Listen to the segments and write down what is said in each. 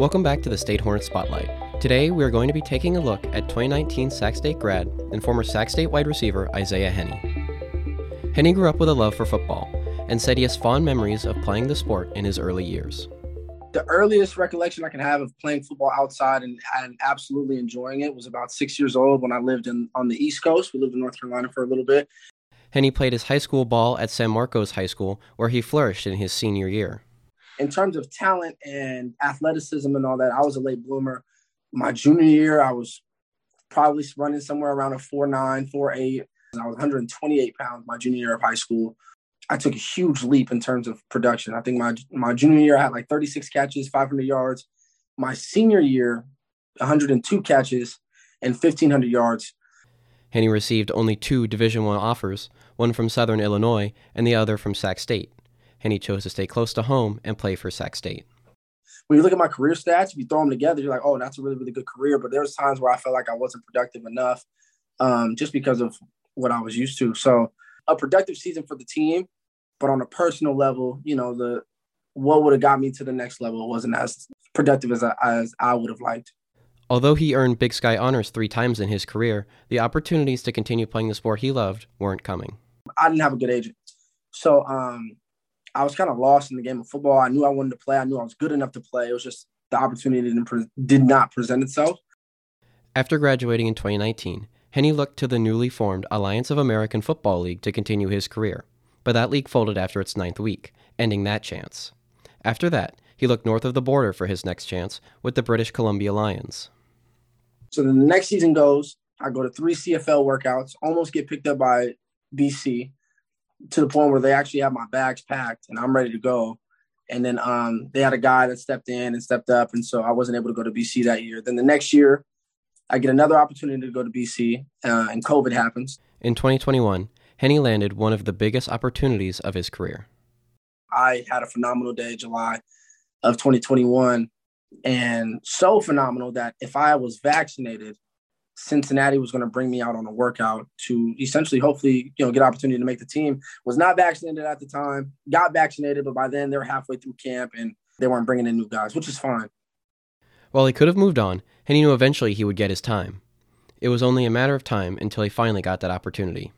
Welcome back to the State Hornet Spotlight. Today, we are going to be taking a look at 2019 Sac State grad and former Sac State wide receiver Isaiah Hennie. Hennie grew up with a love for football and said he has fond memories of playing the sport in his early years. The earliest recollection I can have of playing football outside and, and absolutely enjoying it was about six years old when I lived in on the East Coast. We lived in North Carolina for a little bit. Hennie played his high school ball at San Marcos High School, where he flourished in his senior year in terms of talent and athleticism and all that, I was a late bloomer. My junior year, I was probably running somewhere around a 4'9, 4'8. I was 128 pounds my junior year of high school. I took a huge leap in terms of production. I think my my junior year I had like 36 catches, 500 yards. My senior year, 102 catches and 1500 yards. Hennie received only two Division One offers, one from Southern Illinois and the other from Sac State and he chose to stay close to home and play for Sac State. When you look at my career stats, if you throw them together, you're like, oh, that's a really, really good career. But there's times where I felt like I wasn't productive enough um, just because of what I was used to. So a productive season for the team, but on a personal level, you know, the what would have got me to the next level wasn't as productive as I, as I would have liked. Although he earned Big Sky honors three times in his career, the opportunities to continue playing the sport he loved weren't coming. I didn't have a good agent. So um, I was kind of lost in the game of football. I knew I wanted to play. I knew I was good enough to play. It was just the opportunity didn't pre- did not present itself. After graduating in 2019, Hennie looked to the newly formed Alliance of American Football League to continue his career, but that league folded after its ninth week, ending that chance. After that, he looked north of the border for his next chance with the British Columbia Lions. So then the next season goes. I go to three CFL workouts, almost get picked up by BC to the point where they actually have my bags packed and I'm ready to go. And then um, they had a guy that stepped in and stepped up, and so I wasn't able to go to BC that year. Then the next year, I get another opportunity to go to BC, uh, and COVID happens. In 2021, Hennie landed one of the biggest opportunities of his career. I had a phenomenal day, July of 2021, and so phenomenal that if I was vaccinated, Cincinnati was going to bring me out on a workout to essentially, hopefully, you know, get opportunity to make the team. Was not vaccinated at the time, got vaccinated, but by then they're halfway through camp and they weren't bringing in new guys, which is fine. While he could have moved on, and he knew eventually he would get his time. It was only a matter of time until he finally got that opportunity.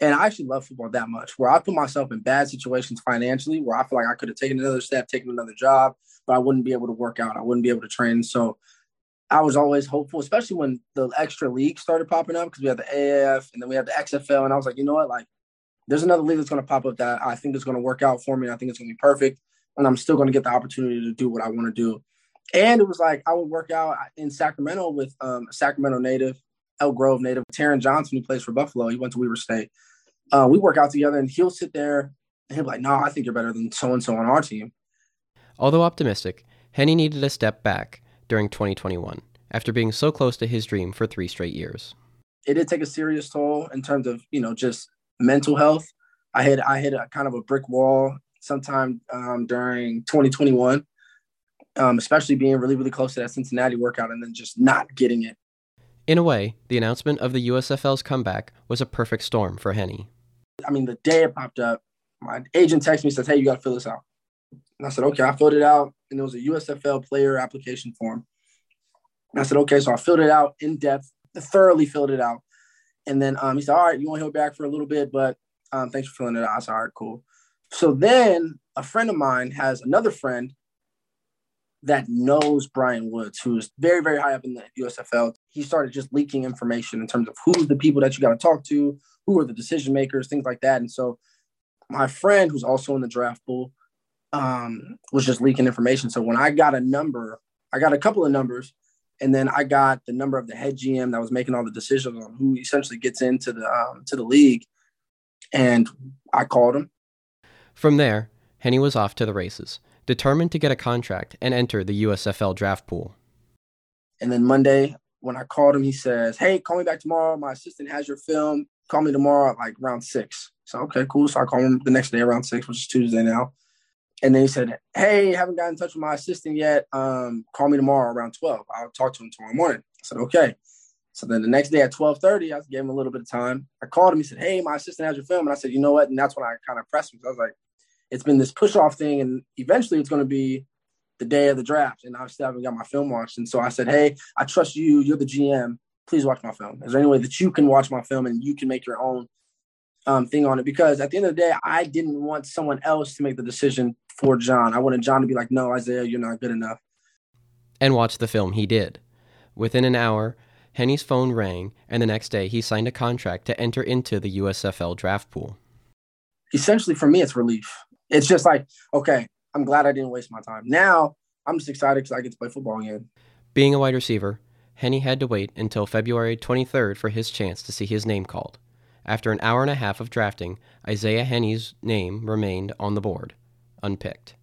And I actually love football that much, where I put myself in bad situations financially, where I feel like I could have taken another step, taken another job, but I wouldn't be able to work out. I wouldn't be able to train. So I was always hopeful, especially when the extra leagues started popping up because we had the AAF and then we had the XFL. And I was like, you know what? Like, there's another league that's going to pop up that I think is going to work out for me. I think it's going to be perfect. And I'm still going to get the opportunity to do what I want to do. And it was like I would work out in Sacramento with um, a Sacramento native, Elk Grove native, Taron Johnson, who plays for Buffalo. He went to Weber State. Uh, we work out together, and he'll sit there and he'll be like, no, I think you're better than so and so on our team. Although optimistic, Hennie needed a step back during 2021 after being so close to his dream for three straight years. It did take a serious toll in terms of, you know, just mental health. I hit I hit a kind of a brick wall sometime um, during 2021, um, especially being really, really close to that Cincinnati workout and then just not getting it. In a way, the announcement of the USFL's comeback was a perfect storm for Hennie. I mean, the day it popped up, my agent texted me says, "Hey, you got to fill this out." And I said, "Okay." I filled it out, and it was a USFL player application form. And I said, okay. So I filled it out in depth, thoroughly filled it out. And then um, he said, all right, you want to hear back for a little bit, but um, thanks for filling it out. I said, all right, cool. So then a friend of mine has another friend that knows Brian Woods, who's very, very high up in the USFL. He started just leaking information in terms of who's the people that you got to talk to, who are the decision makers, things like that. And so my friend, who's also in the draft pool, um, was just leaking information. So when I got a number, I got a couple of numbers and then I got the number of the head GM that was making all the decisions on who essentially gets into the um, to the league, and I called him. From there, Hennie was off to the races, determined to get a contract and enter the USFL draft pool. And then Monday, when I called him, he says, "Hey, call me back tomorrow. My assistant has your film. Call me tomorrow at like round six. So okay, cool. So I call him the next day around six, which is Tuesday now. And then he said, Hey, haven't gotten in touch with my assistant yet. Um, call me tomorrow around 12. I'll talk to him tomorrow morning. I said, Okay. So then the next day at 12:30, I gave him a little bit of time. I called him. He said, Hey, my assistant has your film. And I said, you know what? And that's when I kind of pressed him. I was like, it's been this push off thing, and eventually it's going to be the day of the draft, and I still haven't got my film watched. And so I said, "Hey, I trust you. You're the GM. Please watch my film. Is there any way that you can watch my film and you can make your own um, thing on it? Because at the end of the day, I didn't want someone else to make the decision for John. I wanted John to be like, "No, Isaiah, you're not good enough." And watch the film he did. Within an hour, Hennie's phone rang, and the next day he signed a contract to enter into the USFL draft pool. Essentially, for me, it's relief. It's just like, okay, I'm glad I didn't waste my time. Now I'm just excited because I get to play football again. Being a wide receiver, Hennie had to wait until February 23rd for his chance to see his name called. After an hour and a half of drafting, Isaiah Hennie's name remained on the board, unpicked.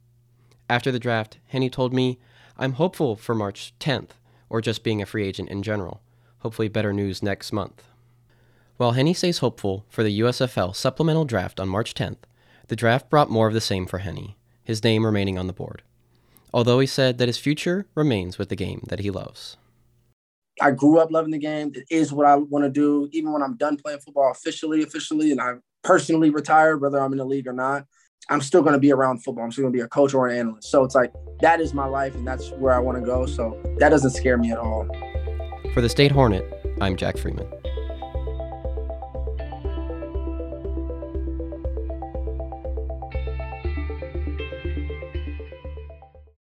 After the draft, Hennie told me, I'm hopeful for March 10th, or just being a free agent in general. Hopefully, better news next month. While Hennie stays hopeful for the USFL supplemental draft on March 10th, the draft brought more of the same for Hennie, his name remaining on the board. Although he said that his future remains with the game that he loves. I grew up loving the game. It is what I want to do. Even when I'm done playing football officially, officially, and I personally retire, whether I'm in the league or not, I'm still going to be around football. I'm still going to be a coach or an analyst. So it's like that is my life, and that's where I want to go. So that doesn't scare me at all. For the State Hornet, I'm Jack Freeman.